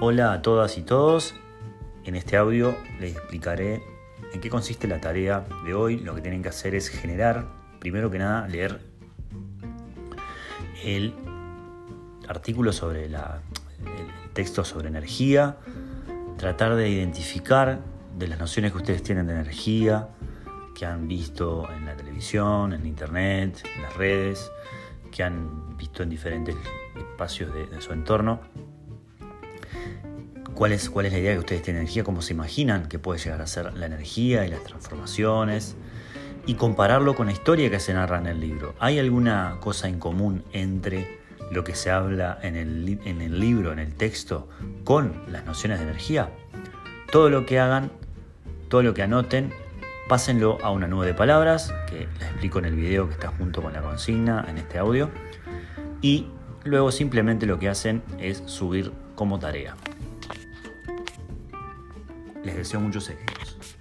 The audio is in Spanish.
Hola a todas y todos. En este audio les explicaré en qué consiste la tarea de hoy. Lo que tienen que hacer es generar, primero que nada, leer el artículo sobre el texto sobre energía, tratar de identificar de las nociones que ustedes tienen de energía, que han visto en la televisión, en internet, en las redes, que han visto en diferentes espacios de, de su entorno, ¿Cuál es, ¿Cuál es la idea que ustedes tienen energía? ¿Cómo se imaginan que puede llegar a ser la energía y las transformaciones? Y compararlo con la historia que se narra en el libro. ¿Hay alguna cosa en común entre lo que se habla en el, en el libro, en el texto, con las nociones de energía? Todo lo que hagan, todo lo que anoten, pásenlo a una nube de palabras, que les explico en el video que está junto con la consigna en este audio. Y luego simplemente lo que hacen es subir como tarea. Les deseo muchos éxitos.